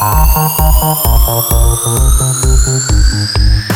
哈哈哈哈哈哈哈哈哈哈哈哈哈哈哈